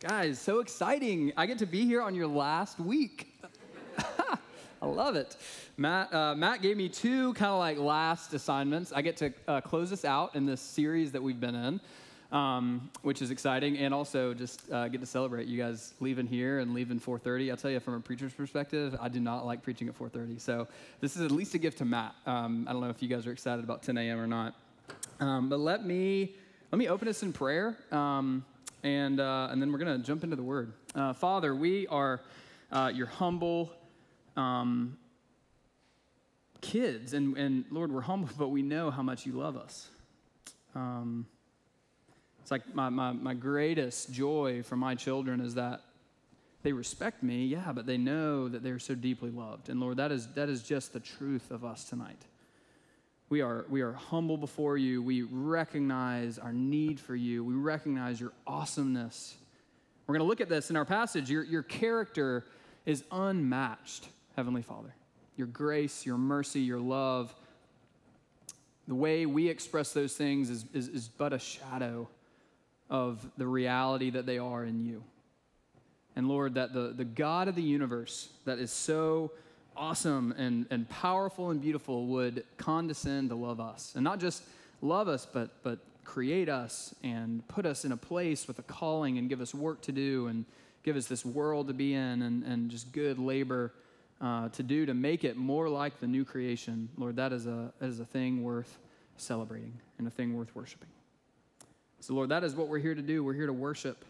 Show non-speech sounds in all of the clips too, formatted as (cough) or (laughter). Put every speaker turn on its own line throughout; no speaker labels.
Guys, so exciting. I get to be here on your last week. (laughs) I love it. Matt, uh, Matt gave me two kind of like last assignments. I get to uh, close this out in this series that we've been in, um, which is exciting, and also just uh, get to celebrate you guys leaving here and leaving 4:30. I'll tell you from a preacher's perspective, I do not like preaching at 4:30. So this is at least a gift to Matt. Um, I don't know if you guys are excited about 10 a.m. or not, um, but let me let me open us in prayer. And, uh, and then we're going to jump into the word. Uh, Father, we are uh, your humble um, kids. And, and Lord, we're humble, (laughs) but we know how much you love us. Um, it's like my, my, my greatest joy for my children is that they respect me, yeah, but they know that they're so deeply loved. And Lord, that is, that is just the truth of us tonight. We are, we are humble before you. We recognize our need for you. We recognize your awesomeness. We're going to look at this in our passage. Your, your character is unmatched, Heavenly Father. Your grace, your mercy, your love, the way we express those things is, is, is but a shadow of the reality that they are in you. And Lord, that the, the God of the universe that is so awesome and, and powerful and beautiful would condescend to love us. And not just love us, but, but create us and put us in a place with a calling and give us work to do and give us this world to be in and, and just good labor uh, to do to make it more like the new creation. Lord, that is, a, that is a thing worth celebrating and a thing worth worshiping. So, Lord, that is what we're here to do. We're here to worship.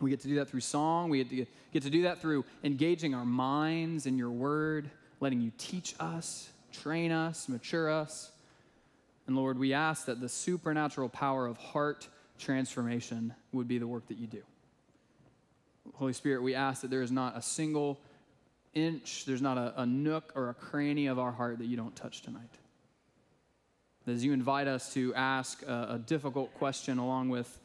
We get to do that through song. We get to, get to do that through engaging our minds in your word, letting you teach us, train us, mature us. And Lord, we ask that the supernatural power of heart transformation would be the work that you do. Holy Spirit, we ask that there is not a single inch, there's not a, a nook or a cranny of our heart that you don't touch tonight. As you invite us to ask a, a difficult question along with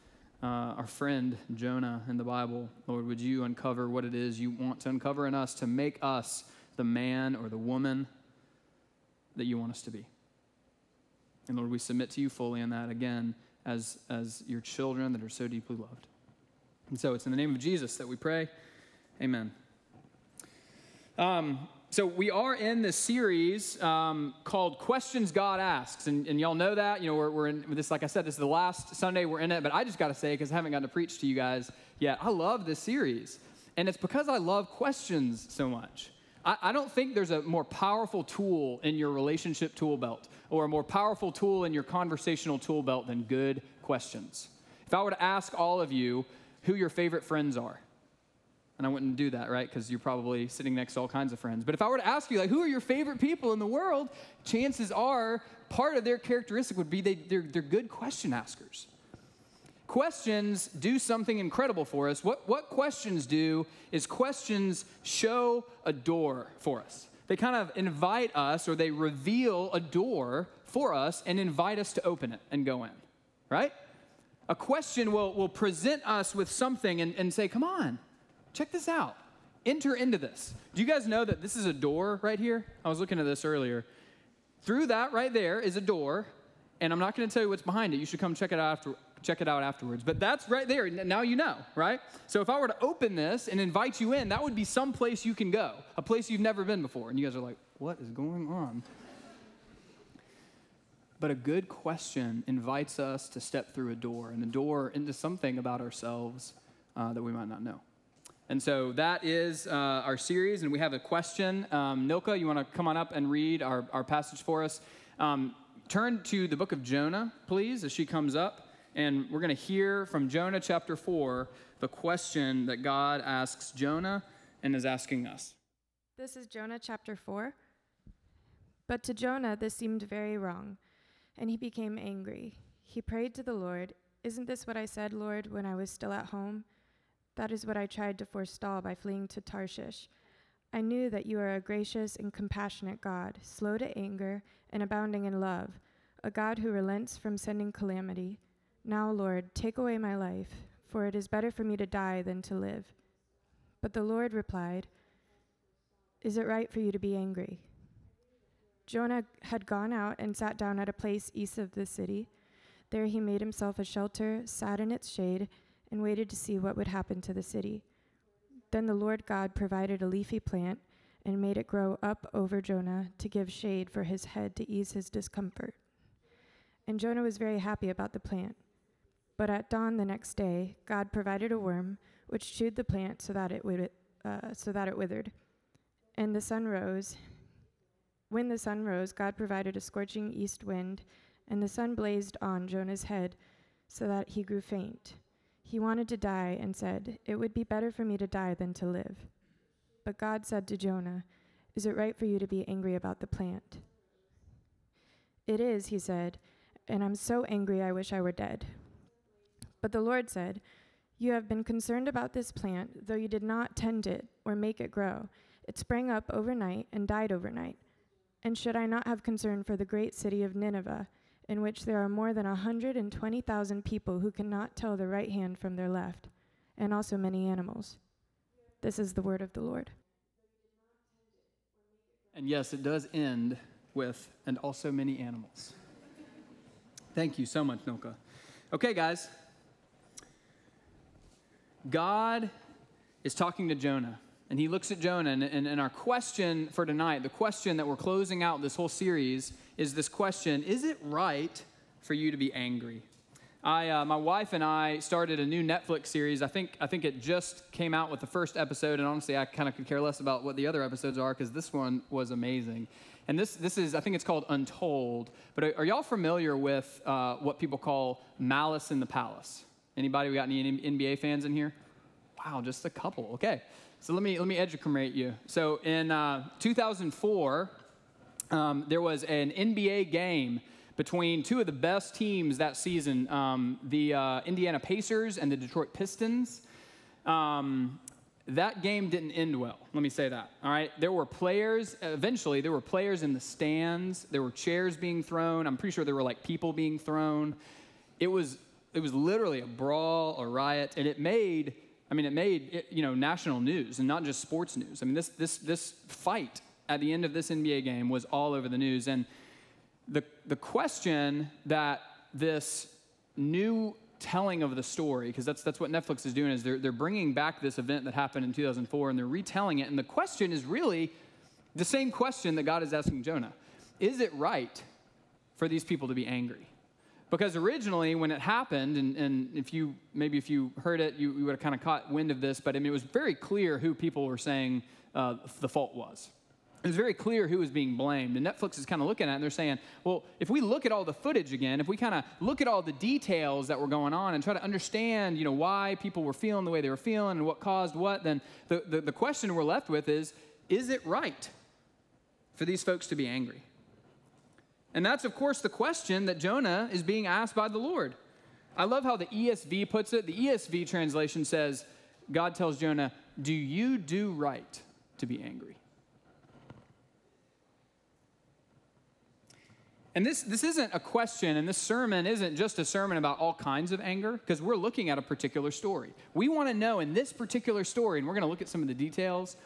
uh, our friend Jonah in the Bible, Lord, would you uncover what it is you want to uncover in us to make us the man or the woman that you want us to be? And Lord, we submit to you fully in that again as, as your children that are so deeply loved. And so it's in the name of Jesus that we pray. Amen. Um, so we are in this series um, called Questions God Asks. And, and, y'all know that. You know, we're, we're in this, like I said, this is the last Sunday we're in it. But I just got to say, because I haven't gotten to preach to you guys yet, I love this series. And it's because I love questions so much. I, I don't think there's a more powerful tool in your relationship tool belt or a more powerful tool in your conversational tool belt than good questions. If I were to ask all of you who your favorite friends are, and I wouldn't do that, right? Because you're probably sitting next to all kinds of friends. But if I were to ask you, like, who are your favorite people in the world? Chances are part of their characteristic would be they, they're, they're good question askers. Questions do something incredible for us. What, what questions do is questions show a door for us. They kind of invite us or they reveal a door for us and invite us to open it and go in, right? A question will, will present us with something and, and say, come on, Check this out. Enter into this. Do you guys know that this is a door right here? I was looking at this earlier. Through that right there is a door, and I'm not going to tell you what's behind it. You should come check it out after check it out afterwards. But that's right there. Now you know, right? So if I were to open this and invite you in, that would be some place you can go, a place you've never been before. And you guys are like, what is going on? But a good question invites us to step through a door, and a door into something about ourselves uh, that we might not know. And so that is uh, our series, and we have a question. Um, Nilka, you want to come on up and read our, our passage for us? Um, turn to the book of Jonah, please, as she comes up, and we're going to hear from Jonah chapter 4 the question that God asks Jonah and is asking us.
This is Jonah chapter 4. But to Jonah, this seemed very wrong, and he became angry. He prayed to the Lord, Isn't this what I said, Lord, when I was still at home? That is what I tried to forestall by fleeing to Tarshish. I knew that you are a gracious and compassionate God, slow to anger and abounding in love, a God who relents from sending calamity. Now, Lord, take away my life, for it is better for me to die than to live. But the Lord replied, Is it right for you to be angry? Jonah had gone out and sat down at a place east of the city. There he made himself a shelter, sat in its shade, and waited to see what would happen to the city. Then the Lord God provided a leafy plant and made it grow up over Jonah to give shade for his head to ease his discomfort. And Jonah was very happy about the plant. But at dawn the next day, God provided a worm which chewed the plant so that it would, uh, so that it withered. And the sun rose. When the sun rose, God provided a scorching east wind, and the sun blazed on Jonah's head so that he grew faint. He wanted to die and said, It would be better for me to die than to live. But God said to Jonah, Is it right for you to be angry about the plant? It is, he said, and I'm so angry I wish I were dead. But the Lord said, You have been concerned about this plant, though you did not tend it or make it grow. It sprang up overnight and died overnight. And should I not have concern for the great city of Nineveh, in which there are more than a 120,000 people who cannot tell their right hand from their left, and also many animals? This is the word of the Lord.
And yes, it does end with, and also many animals. Thank you so much, Nilka. Okay, guys. God is talking to Jonah, and he looks at Jonah. And, and, and, our question for tonight, the question that we're closing out this whole series, is this question Is it right for you to be angry? I, uh, my wife and I started a new Netflix series. I think, I think it just came out with the first episode, and honestly, I kind of could care less about what the other episodes are because this one was amazing. And this, this is, I think it's called Untold. But are, are y'all familiar with uh, what people call Malice in the Palace? Anybody? We got any NBA fans in here? Wow, just a couple. Okay. So let me, let me educate you. So in uh, 2004, um, there was an NBA game between two of the best teams that season um, the uh, Indiana Pacers and the Detroit Pistons. Um, that game didn't end well. Let me say that. All right. There were players, eventually, there were players in the stands. There were chairs being thrown. I'm pretty sure there were like people being thrown. It was, it was literally a brawl, a riot, and it made, I mean, it made, it, you know, national news and not just sports news. I mean, this, this, this fight at the end of this NBA game was all over the news. And the, the question that this new telling of the story, because that's, that's what Netflix is doing, is they're, they're bringing back this event that happened in 2004 and they're retelling it. And the question is really the same question that God is asking Jonah. Is it right for these people to be angry? Because originally, when it happened, and, and if you maybe if you heard it, you, you would have kind of caught wind of this, but I mean, it was very clear who people were saying uh, the fault was it was very clear who was being blamed. And Netflix is kind of looking at it and they're saying, well, if we look at all the footage again, if we kind of look at all the details that were going on and try to understand, you know, why people were feeling the way they were feeling and what caused what, then the, the, the question we're left with is, is it right for these folks to be angry? And that's, of course, the question that Jonah is being asked by the Lord. I love how the ESV puts it. The ESV translation says, God tells Jonah, Do you do right to be angry? And this, this isn't a question, and this sermon isn't just a sermon about all kinds of anger, because we're looking at a particular story. We want to know in this particular story, and we're going to look at some of the details,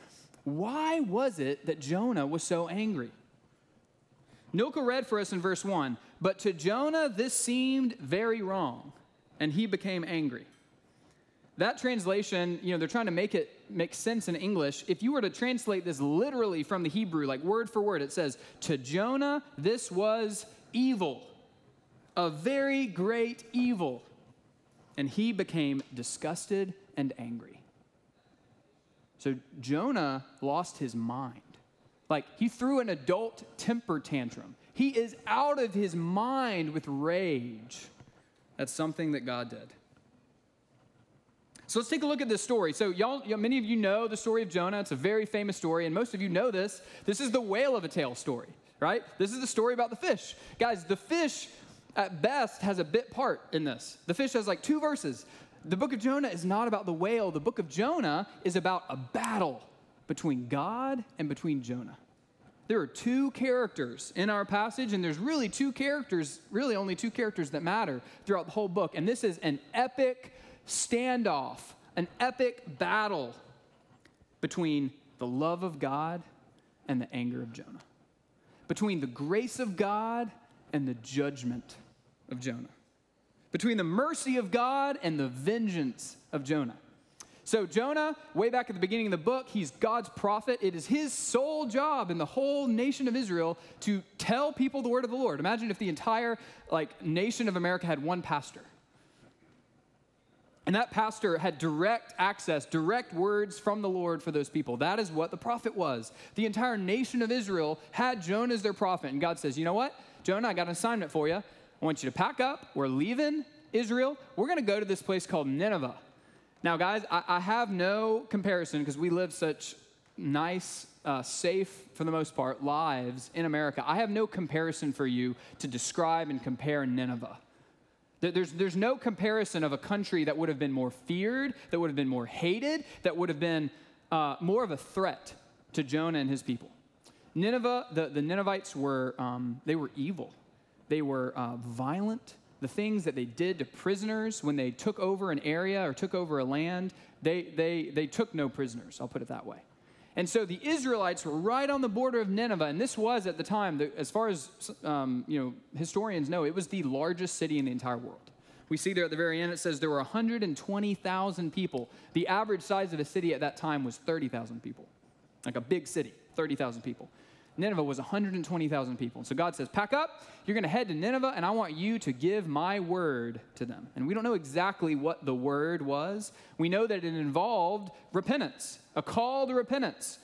why was it that Jonah was so angry? Nilka read for us in verse 1 But to Jonah this seemed very wrong, and he became angry. That translation, you know, they're trying to make it make sense in English. If you were to translate this literally from the Hebrew, like word for word, it says, To Jonah, this was evil, a very great evil. And he became disgusted and angry. So Jonah lost his mind. Like he threw an adult temper tantrum. He is out of his mind with rage. That's something that God did. So let's take a look at this story. So, y'all, many of you know the story of Jonah. It's a very famous story, and most of you know this. This is the whale of a tale story, right? This is the story about the fish. Guys, the fish at best has a bit part in this. The fish has like two verses. The book of Jonah is not about the whale, the book of Jonah is about a battle between God and between Jonah. There are two characters in our passage, and there's really two characters, really only two characters that matter throughout the whole book. And this is an epic standoff, an epic battle between the love of God and the anger of Jonah, between the grace of God and the judgment of Jonah, between the mercy of God and the vengeance of Jonah. So, Jonah, way back at the beginning of the book, he's God's prophet. It is his sole job in the whole nation of Israel to tell people the word of the Lord. Imagine if the entire like nation of America had one pastor. And that pastor had direct access, direct words from the Lord for those people. That is what the prophet was. The entire nation of Israel had Jonah as their prophet. And God says, You know what? Jonah, I got an assignment for you. I want you to pack up. We're leaving Israel. We're going to go to this place called Nineveh. Now, guys, I, I have no comparison because we live such nice, uh, safe, for the most part, lives in America. I have no comparison for you to describe and compare Nineveh. There's, there's no comparison of a country that would have been more feared, that would have been more hated, that would have been uh, more of a threat to Jonah and his people. Nineveh, the, the Ninevites were, um, they were evil. They were uh, violent the things that they did to prisoners when they took over an area or took over a land, they, they, they took no prisoners, I'll put it that way. And so the Israelites were right on the border of Nineveh, and this was at the time, as far as um, you know, historians know, it was the largest city in the entire world. We see there at the very end, it says there were 120,000 people. The average size of a city at that time was 30,000 people, like a big city, 30,000 people. Nineveh was 120,000 people. So God says, Pack up, you're going to head to Nineveh, and I want you to give my word to them. And we don't know exactly what the word was. We know that it involved repentance, a call to repentance.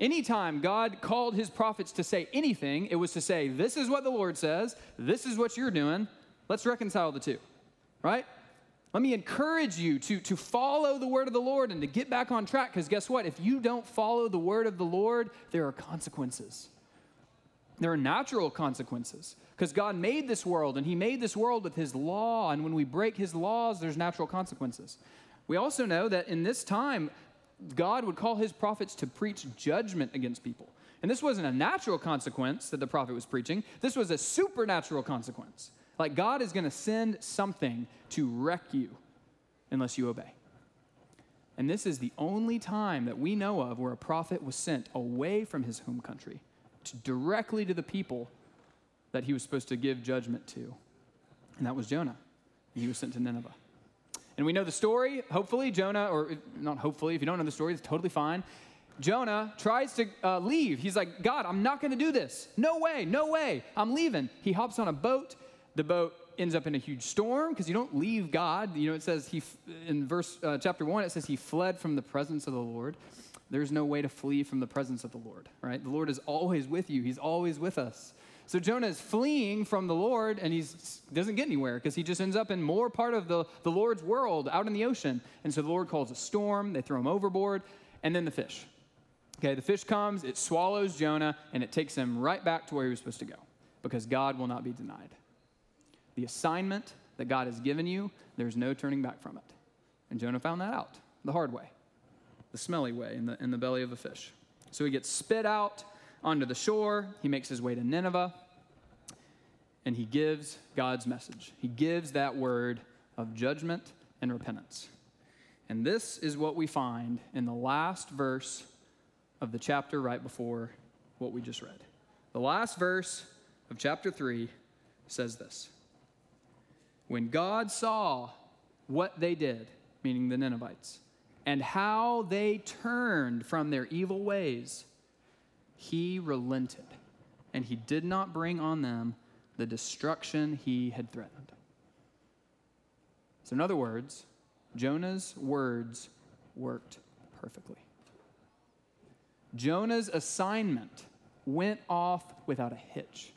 Anytime God called his prophets to say anything, it was to say, This is what the Lord says, this is what you're doing, let's reconcile the two, right? Let me encourage you to, to follow the word of the Lord and to get back on track because guess what? If you don't follow the word of the Lord, there are consequences. There are natural consequences because God made this world and He made this world with His law. And when we break His laws, there's natural consequences. We also know that in this time, God would call His prophets to preach judgment against people. And this wasn't a natural consequence that the prophet was preaching, this was a supernatural consequence. Like God is going to send something to wreck you unless you obey. And this is the only time that we know of where a prophet was sent away from his home country to directly to the people that he was supposed to give judgment to. And that was Jonah. And he was sent to Nineveh. And we know the story. Hopefully, Jonah, or not hopefully, if you don't know the story, it's totally fine. Jonah tries to uh, leave. He's like, God, I'm not going to do this. No way, no way. I'm leaving. He hops on a boat the boat ends up in a huge storm because you don't leave God. You know, it says he, in verse uh, chapter one, it says he fled from the presence of the Lord. There's no way to flee from the presence of the Lord, right? The Lord is always with you, He's always with us. So Jonah is fleeing from the Lord and he doesn't get anywhere because he just ends up in more part of the, the Lord's world out in the ocean. And so the Lord calls a storm, they throw him overboard, and then the fish. Okay, the fish comes, it swallows Jonah, and it takes him right back to where he was supposed to go because God will not be denied the assignment that God has given you, there's no turning back from it. And Jonah found that out the hard way, the smelly way in the, in the belly of a fish. So he gets spit out onto the shore. He makes his way to Nineveh and he gives God's message. He gives that word of judgment and repentance. And this is what we find in the last verse of the chapter right before what we just read. The last verse of chapter 3 says this when God saw what they did, meaning the Ninevites, and how they turned from their evil ways, he relented and he did not bring on them the destruction he had threatened. So, in other words, Jonah's words worked perfectly. Jonah's assignment went off without a hitch.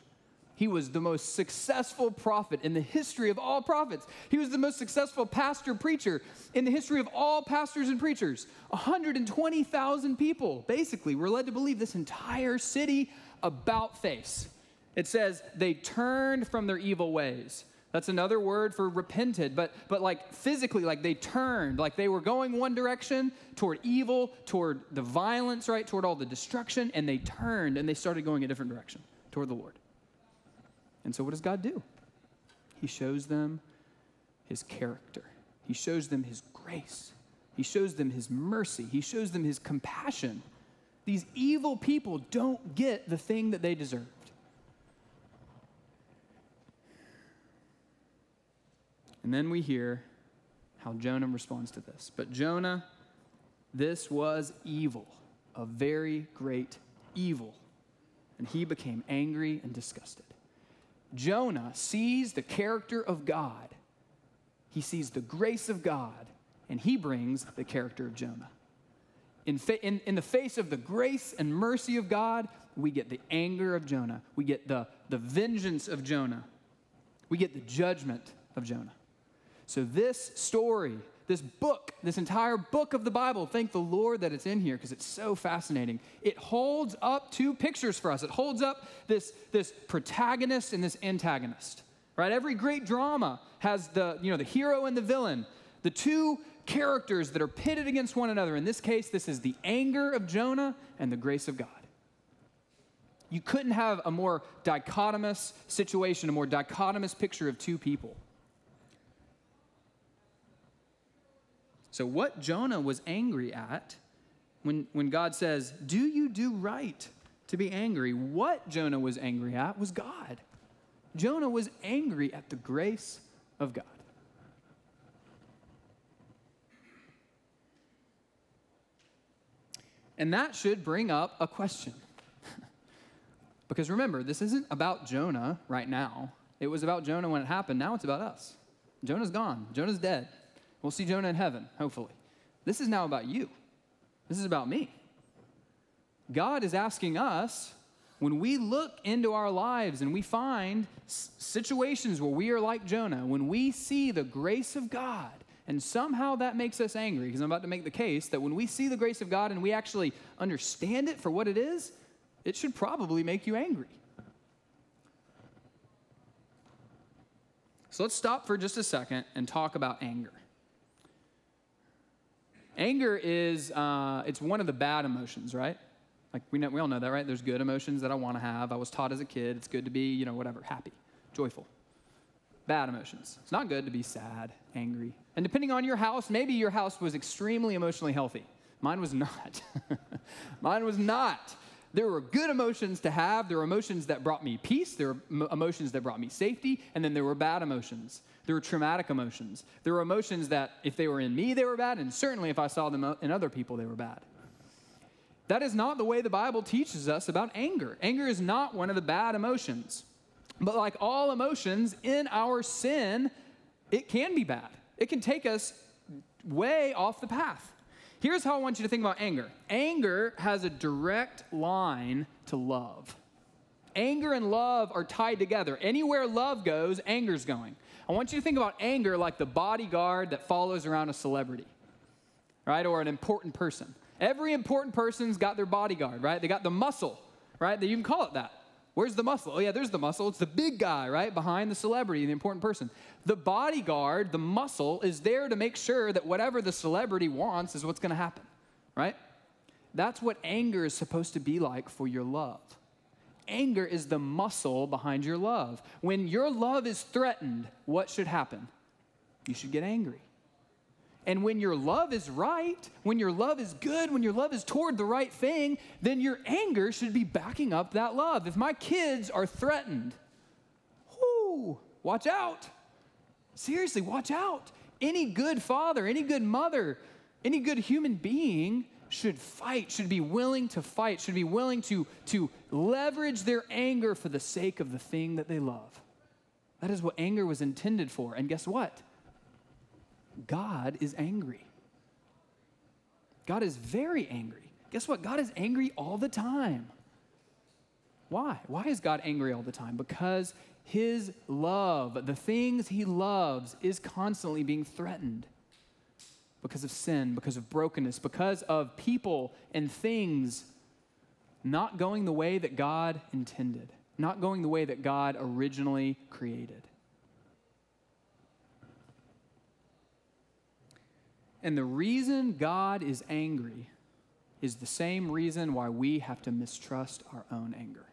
He was the most successful prophet in the history of all prophets. He was the most successful pastor preacher in the history of all pastors and preachers. 120,000 people basically were led to believe this entire city about face. It says they turned from their evil ways. That's another word for repented, but, but like physically, like they turned, like they were going one direction toward evil, toward the violence, right, toward all the destruction, and they turned and they started going a different direction toward the Lord. And so, what does God do? He shows them his character, he shows them his grace, he shows them his mercy, he shows them his compassion. These evil people don't get the thing that they deserved. And then we hear how Jonah responds to this. But Jonah, this was evil, a very great evil. And he became angry and disgusted. Jonah sees the character of God, he sees the grace of God, and he brings the character of Jonah. In, fa- in, in the face of the grace and mercy of God, we get the anger of Jonah. We get the, the vengeance of Jonah. We get the judgment of Jonah. So, this story, this book, this entire book of the Bible, thank the Lord that it's in here because it's so fascinating. It holds up two pictures for us. It holds up this, this protagonist and this antagonist. Right? Every great drama has the, you know, the hero and the villain, the two characters that are pitted against one another. In this case, this is the anger of Jonah and the grace of God. You couldn't have a more dichotomous situation, a more dichotomous picture of two people. So, what Jonah was angry at when, when God says, Do you do right to be angry? What Jonah was angry at was God. Jonah was angry at the grace of God. And that should bring up a question. (laughs) because remember, this isn't about Jonah right now. It was about Jonah when it happened. Now it's about us. Jonah's gone. Jonah's dead. We'll see Jonah in heaven, hopefully. This is now about you. This is about me. God is asking us when we look into our lives and we find situations where we are like Jonah, when we see the grace of God, and somehow that makes us angry, because I'm about to make the case that when we see the grace of God and we actually understand it for what it is, it should probably make you angry. So let's stop for just a second and talk about anger. Anger is uh, it's one of the bad emotions, right? Like we know, we all know that, right? There's good emotions that I want to have. I was taught as a kid it's good to be, you know, whatever, happy, joyful. Bad emotions. It's not good to be sad, angry. And depending on your house, maybe your house was extremely emotionally healthy. Mine was not. (laughs) Mine was not. There were good emotions to have. There were emotions that brought me peace. There were emotions that brought me safety. And then there were bad emotions. There were traumatic emotions. There were emotions that, if they were in me, they were bad. And certainly, if I saw them uh, in other people, they were bad. That is not the way the Bible teaches us about anger. Anger is not one of the bad emotions. But like all emotions in our sin, it can be bad. It can take us way off the path. Here's how I want you to think about anger anger has a direct line to love. Anger and love are tied together. Anywhere love goes, anger's going. I want you to think about anger like the bodyguard that follows around a celebrity, right? Or an important person. Every important person's got their bodyguard, right? They got the muscle, right? They even call it that. Where's the muscle? Oh, yeah, there's the muscle. It's the big guy, right? Behind the celebrity, the important person. The bodyguard, the muscle, is there to make sure that whatever the celebrity wants is what's going to happen, right? That's what anger is supposed to be like for your love. Anger is the muscle behind your love. When your love is threatened, what should happen? You should get angry. And when your love is right, when your love is good, when your love is toward the right thing, then your anger should be backing up that love. If my kids are threatened, whoo, watch out. Seriously, watch out. Any good father, any good mother, any good human being should fight, should be willing to fight, should be willing to, to leverage their anger for the sake of the thing that they love. That is what anger was intended for. And guess what? God is angry. God is very angry. Guess what? God is angry all the time. Why? Why is God angry all the time? Because his love, the things he loves, is constantly being threatened because of sin, because of brokenness, because of people and things not going the way that God intended, not going the way that God originally created. And the reason God is angry is the same reason why we have to mistrust our own anger.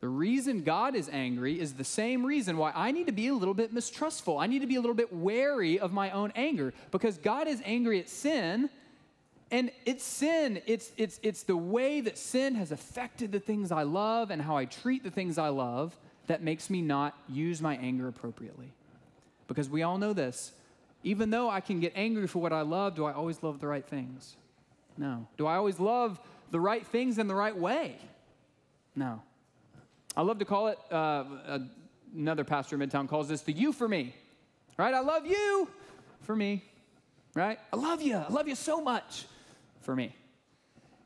The reason God is angry is the same reason why I need to be a little bit mistrustful. I need to be a little bit wary of my own anger because God is angry at sin. And it's sin, it's, it's, it's the way that sin has affected the things I love and how I treat the things I love that makes me not use my anger appropriately. Because we all know this. Even though I can get angry for what I love, do I always love the right things? No. Do I always love the right things in the right way? No. I love to call it, uh, another pastor in Midtown calls this the you for me, right? I love you for me, right? I love you. I love you so much for me.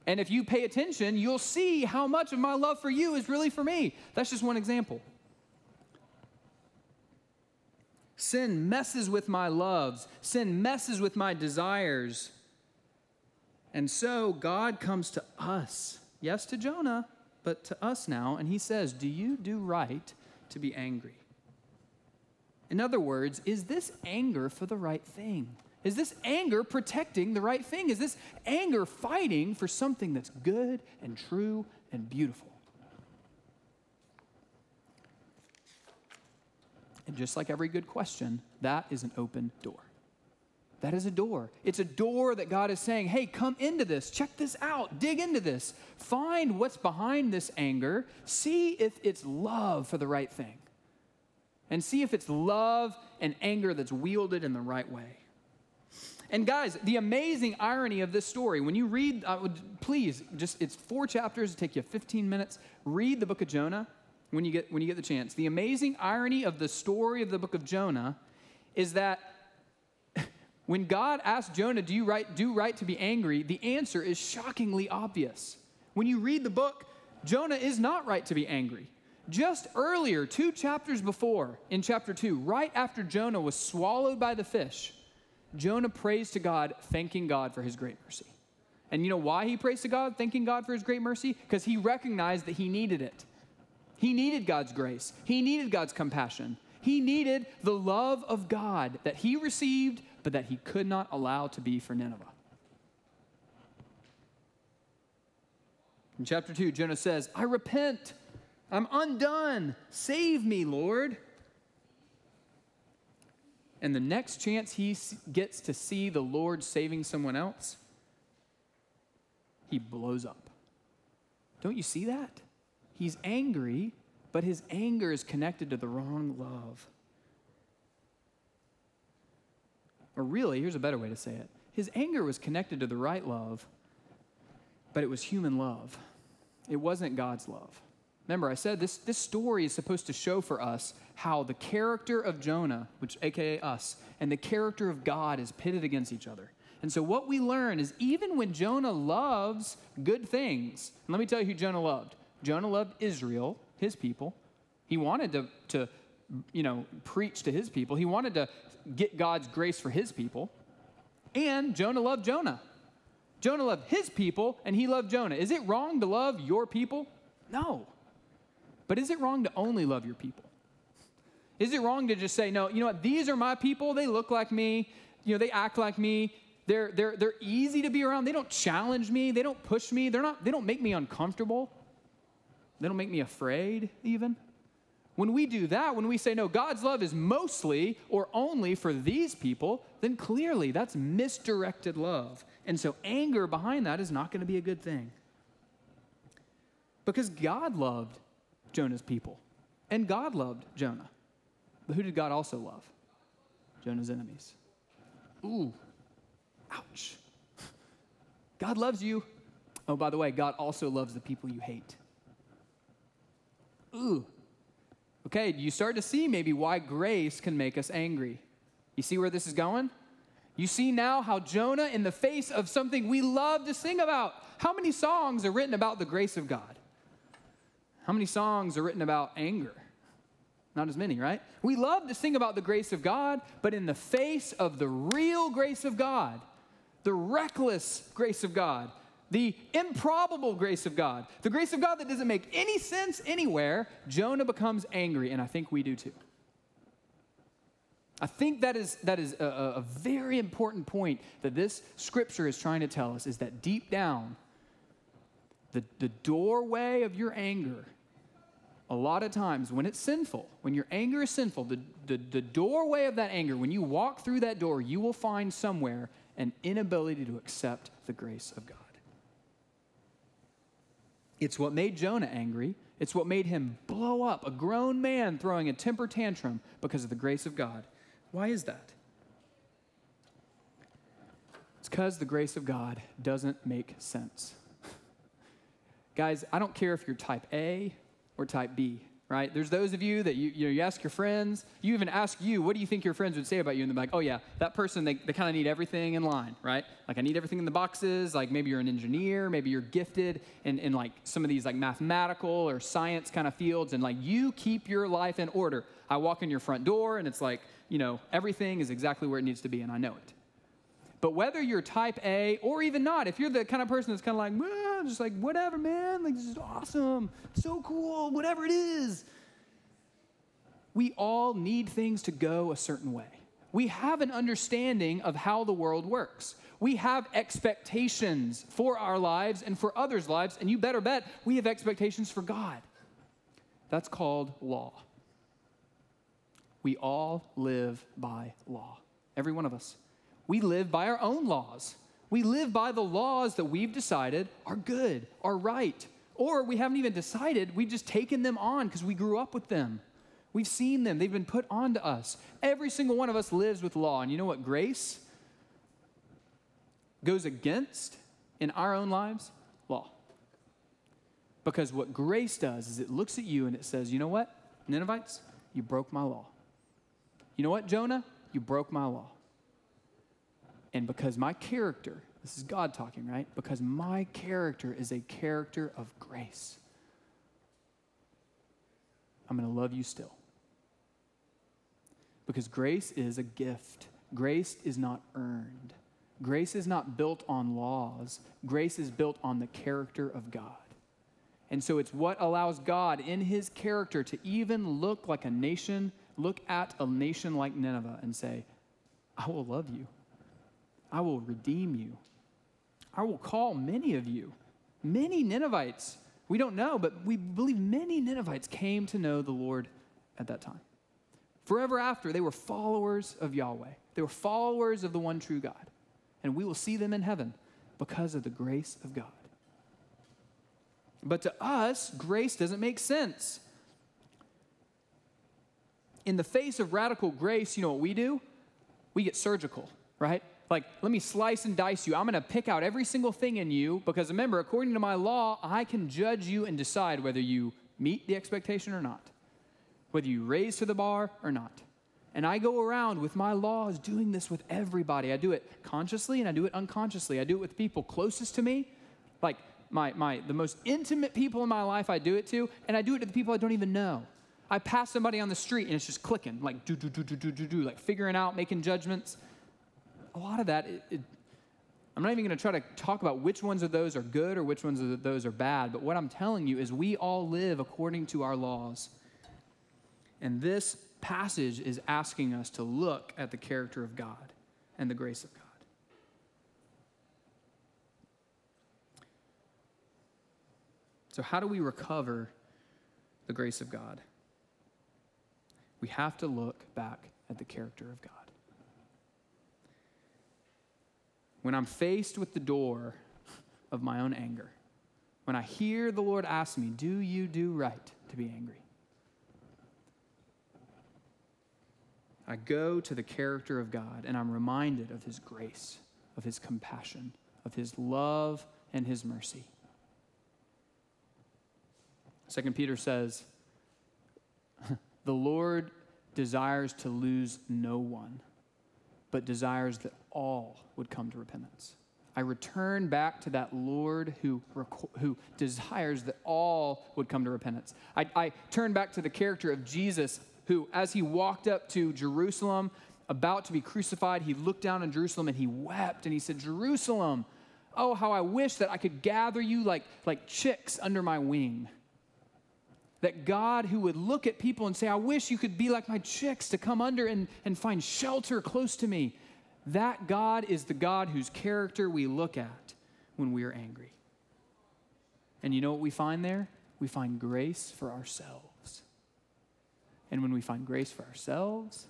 And if you pay attention, you'll see how much of my love for you is really for me. That's just one example. Sin messes with my loves, sin messes with my desires. And so God comes to us. Yes, to Jonah, but to us now. And he says, Do you do right to be angry? In other words, is this anger for the right thing? Is this anger protecting the right thing? Is this anger fighting for something that's good and true and beautiful? And just like every good question, that is an open door. That is a door. It's a door that God is saying, hey, come into this, check this out, dig into this, find what's behind this anger, see if it's love for the right thing, and see if it's love and anger that's wielded in the right way. And guys, the amazing irony of this story, when you read, uh, please, just it's four chapters, it take you 15 minutes. Read the book of Jonah when you get when you get the chance. The amazing irony of the story of the book of Jonah is that (laughs) when God asked Jonah, do you right, do right to be angry? The answer is shockingly obvious. When you read the book, Jonah is not right to be angry. Just earlier, two chapters before, in chapter two, right after Jonah was swallowed by the fish, Jonah prays to God, thanking God for his great mercy. And you know why he prays to God, thanking God for his great mercy? Because he recognized that he needed it. He needed God's grace, he needed God's compassion, he needed the love of God that he received but that he could not allow to be for Nineveh. In chapter 2, Jonah says, I repent. I'm undone. Save me, Lord. And the next chance he gets to see the Lord saving someone else, he blows up. Don't you see that? He's angry, but his anger is connected to the wrong love. Or really, here's a better way to say it his anger was connected to the right love, but it was human love. It wasn't God's love. Remember, I said this, this story is supposed to show for us how the character of Jonah, which aka us, and the character of God is pitted against each other. And so what we learn is even when Jonah loves good things, and let me tell you who Jonah loved. Jonah loved Israel, his people. He wanted to, to you know, preach to his people. He wanted to get God's grace for his people. And Jonah loved Jonah. Jonah loved his people and he loved Jonah. Is it wrong to love your people? No. But is it wrong to only love your people? Is it wrong to just say, no, you know what, these are my people, they look like me, you know, they act like me, they're, they're, they're easy to be around, they don't challenge me, they don't push me, they're not, they don't make me uncomfortable, they don't make me afraid even. When we do that, when we say, no, God's love is mostly or only for these people, then clearly that's misdirected love. And so anger behind that is not going to be a good thing. Because God loved Jonah's people, and God loved Jonah. But who did God also love? Jonah's enemies. Ooh, ouch. (laughs) God loves you. Oh, by the way, God also loves the people you hate. Ooh, Okay, you start to see maybe why grace can make us angry. You see where this is going? You see now how Jonah, in the face of something we love to sing about, how many songs are written about the grace of God? How many songs are written about anger? Not as many, right? We love to sing about the grace of God, but in the face of the real grace of God, the reckless grace of God, the improbable grace of God, the grace of God that doesn't make any sense anywhere, Jonah becomes angry, and I think we do too. I think that is, that is a, a very important point that this scripture is trying to tell us is that deep down, the, the doorway of your anger, a lot of times when it's sinful, when your anger is sinful, the, the, the doorway of that anger, when you walk through that door, you will find somewhere an inability to accept the grace of God. It's what made Jonah angry. It's what made him blow up, a grown man throwing a temper tantrum because of the grace of God. Why is that? It's because the grace of God doesn't make sense. (laughs) Guys, I don't care if you're type A or type B, right? There's those of you that you, you, know, you ask your friends, you even ask you, what do you think your friends would say about you? And they're like, oh yeah, that person, they, they kind of need everything in line, right? Like I need everything in the boxes, like maybe you're an engineer, maybe you're gifted in, in like some of these like mathematical or science kind of fields, and like you keep your life in order. I walk in your front door and it's like, you know, everything is exactly where it needs to be, and I know it. But whether you're type A or even not, if you're the kind of person that's kind of like, well, just like, whatever, man, like, this is awesome, so cool, whatever it is, we all need things to go a certain way. We have an understanding of how the world works. We have expectations for our lives and for others' lives, and you better bet we have expectations for God. That's called law. We all live by law, every one of us we live by our own laws. We live by the laws that we've decided are good, are right. Or we haven't even decided, we've just taken them on because we grew up with them. We've seen them, they've been put onto us. Every single one of us lives with law. And you know what grace goes against in our own lives? Law. Because what grace does is it looks at you and it says, you know what, Ninevites, you broke my law. You know what, Jonah, you broke my law. And because my character, this is God talking, right? Because my character is a character of grace, I'm going to love you still. Because grace is a gift, grace is not earned. Grace is not built on laws, grace is built on the character of God. And so it's what allows God in his character to even look like a nation, look at a nation like Nineveh and say, I will love you. I will redeem you. I will call many of you. Many Ninevites, we don't know, but we believe many Ninevites came to know the Lord at that time. Forever after, they were followers of Yahweh, they were followers of the one true God. And we will see them in heaven because of the grace of God. But to us, grace doesn't make sense. In the face of radical grace, you know what we do? We get surgical, right? Like, let me slice and dice you. I'm going to pick out every single thing in you because remember, according to my law, I can judge you and decide whether you meet the expectation or not, whether you raise to the bar or not. And I go around with my laws doing this with everybody. I do it consciously and I do it unconsciously. I do it with people closest to me, like my, my the most intimate people in my life I do it to, and I do it to the people I don't even know. I pass somebody on the street and it's just clicking, like do do do do do do do, like figuring out, making judgments a lot of that, it, it, I'm not even going to try to talk about which ones of those are good or which ones of those are bad, but what I'm telling you is we all live according to our laws. And this passage is asking us to look at the character of God and the grace of God. So, how do we recover the grace of God? We have to look back at the character of God. When I'm faced with the door of my own anger, when I hear the Lord ask me, Do you do right to be angry? I go to the character of God and I'm reminded of His grace, of His compassion, of His love and His mercy. Second Peter says, (laughs) The Lord desires to lose no one, but desires that all would come to repentance. I return back to that Lord who, who desires that all would come to repentance. I, I turn back to the character of Jesus who, as he walked up to Jerusalem, about to be crucified, he looked down on Jerusalem and he wept and he said, Jerusalem, oh, how I wish that I could gather you like, like chicks under my wing. That God, who would look at people and say, I wish you could be like my chicks to come under and, and find shelter close to me. That God is the God whose character we look at when we are angry. And you know what we find there? We find grace for ourselves. And when we find grace for ourselves,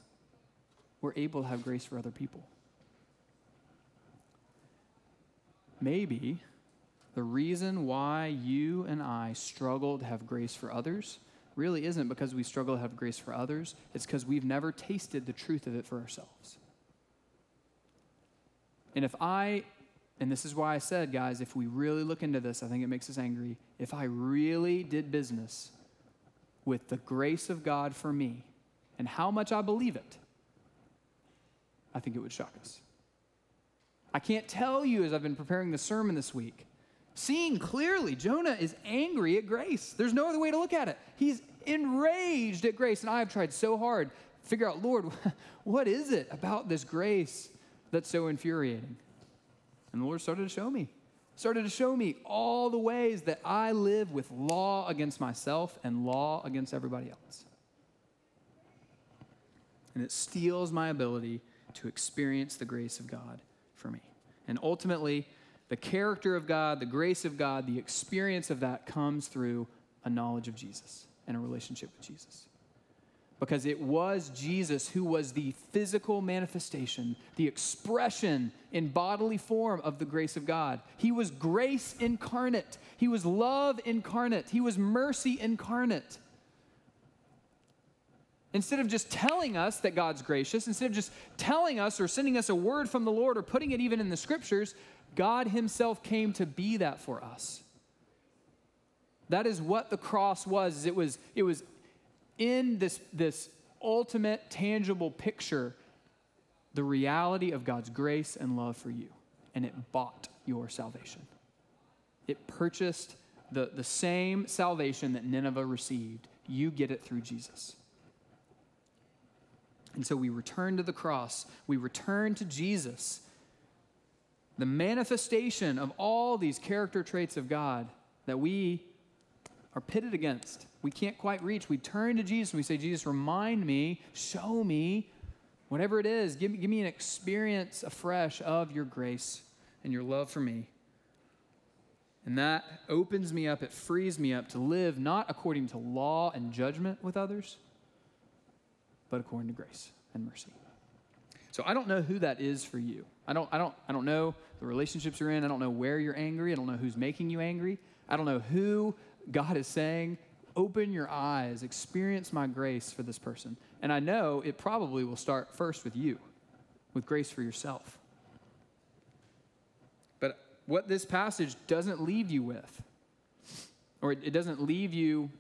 we're able to have grace for other people. Maybe the reason why you and I struggle to have grace for others really isn't because we struggle to have grace for others, it's because we've never tasted the truth of it for ourselves. And if I, and this is why I said, guys, if we really look into this, I think it makes us angry. If I really did business with the grace of God for me and how much I believe it, I think it would shock us. I can't tell you as I've been preparing the sermon this week, seeing clearly Jonah is angry at grace. There's no other way to look at it. He's enraged at grace. And I have tried so hard to figure out, Lord, (laughs) what is it about this grace that's so infuriating? And the Lord started to show me. Started to show me all the ways that I live with law against myself and law against everybody else. And it steals my ability to experience the grace of God for me. And ultimately, the character of God, the grace of God, the experience of that comes through a knowledge of Jesus and a relationship with Jesus. Because it was Jesus who was the physical manifestation, the expression in bodily form of the grace of God. He was grace incarnate, He was love incarnate, He was mercy incarnate. Instead of just telling us that God's gracious, instead of just telling us or sending us a word from the Lord or putting it even in the scriptures, God Himself came to be that for us. That is what the cross was. It was, it was in this, this ultimate, tangible picture the reality of God's grace and love for you. And it bought your salvation. It purchased the, the same salvation that Nineveh received. You get it through Jesus. And so we return to the cross, we return to Jesus, the manifestation of all these character traits of God that we are pitted against. We can't quite reach. We turn to Jesus and we say, Jesus, remind me, show me, whatever it is, give me, give me an experience afresh of your grace and your love for me. And that opens me up, it frees me up to live not according to law and judgment with others, but according to grace and mercy. So I don't know who that is for you. I don't, I don't, I don't know the relationships you're in. I don't know where you're angry. I don't know who's making you angry. I don't know who God is saying, open your eyes, experience my grace for this person. And I know it probably will start first with you, with grace for yourself. But what this passage doesn't leave you with, or it doesn't leave you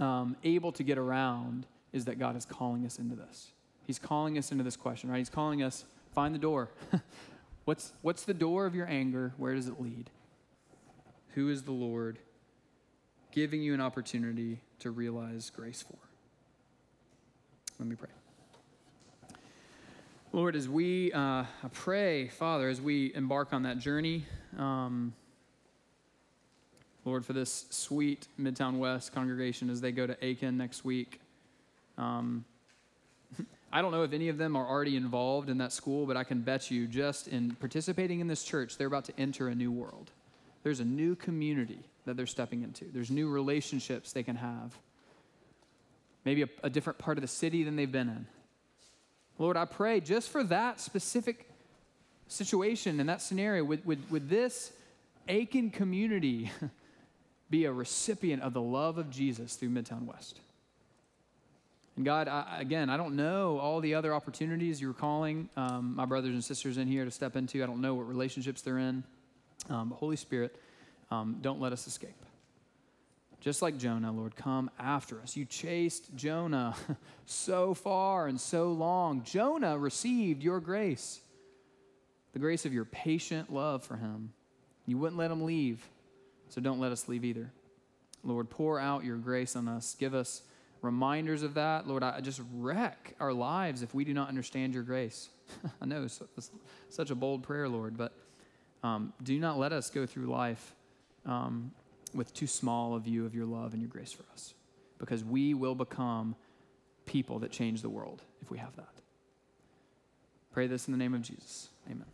um, able to get around, is that God is calling us into this. He's calling us into this question, right? He's calling us, find the door. (laughs) what's, what's the door of your anger? Where does it lead? Who is the Lord giving you an opportunity to realize grace for? Let me pray. Lord, as we uh, pray, Father, as we embark on that journey, um, Lord, for this sweet Midtown West congregation as they go to Aiken next week, um, I don't know if any of them are already involved in that school, but I can bet you just in participating in this church, they're about to enter a new world. There's a new community that they're stepping into, there's new relationships they can have. Maybe a, a different part of the city than they've been in. Lord, I pray just for that specific situation and that scenario, would, would, would this Aiken community (laughs) be a recipient of the love of Jesus through Midtown West? And God, I, again, I don't know all the other opportunities you're calling um, my brothers and sisters in here to step into. I don't know what relationships they're in. Um, but Holy Spirit, um, don't let us escape. Just like Jonah, Lord, come after us. You chased Jonah (laughs) so far and so long. Jonah received your grace, the grace of your patient love for him. You wouldn't let him leave, so don't let us leave either. Lord, pour out your grace on us. Give us reminders of that. Lord, I just wreck our lives if we do not understand your grace. (laughs) I know it's, such a bold prayer, Lord, but um, do not let us go through life um, with too small a view of your love and your grace for us, because we will become people that change the world if we have that. Pray this in the name of Jesus. Amen.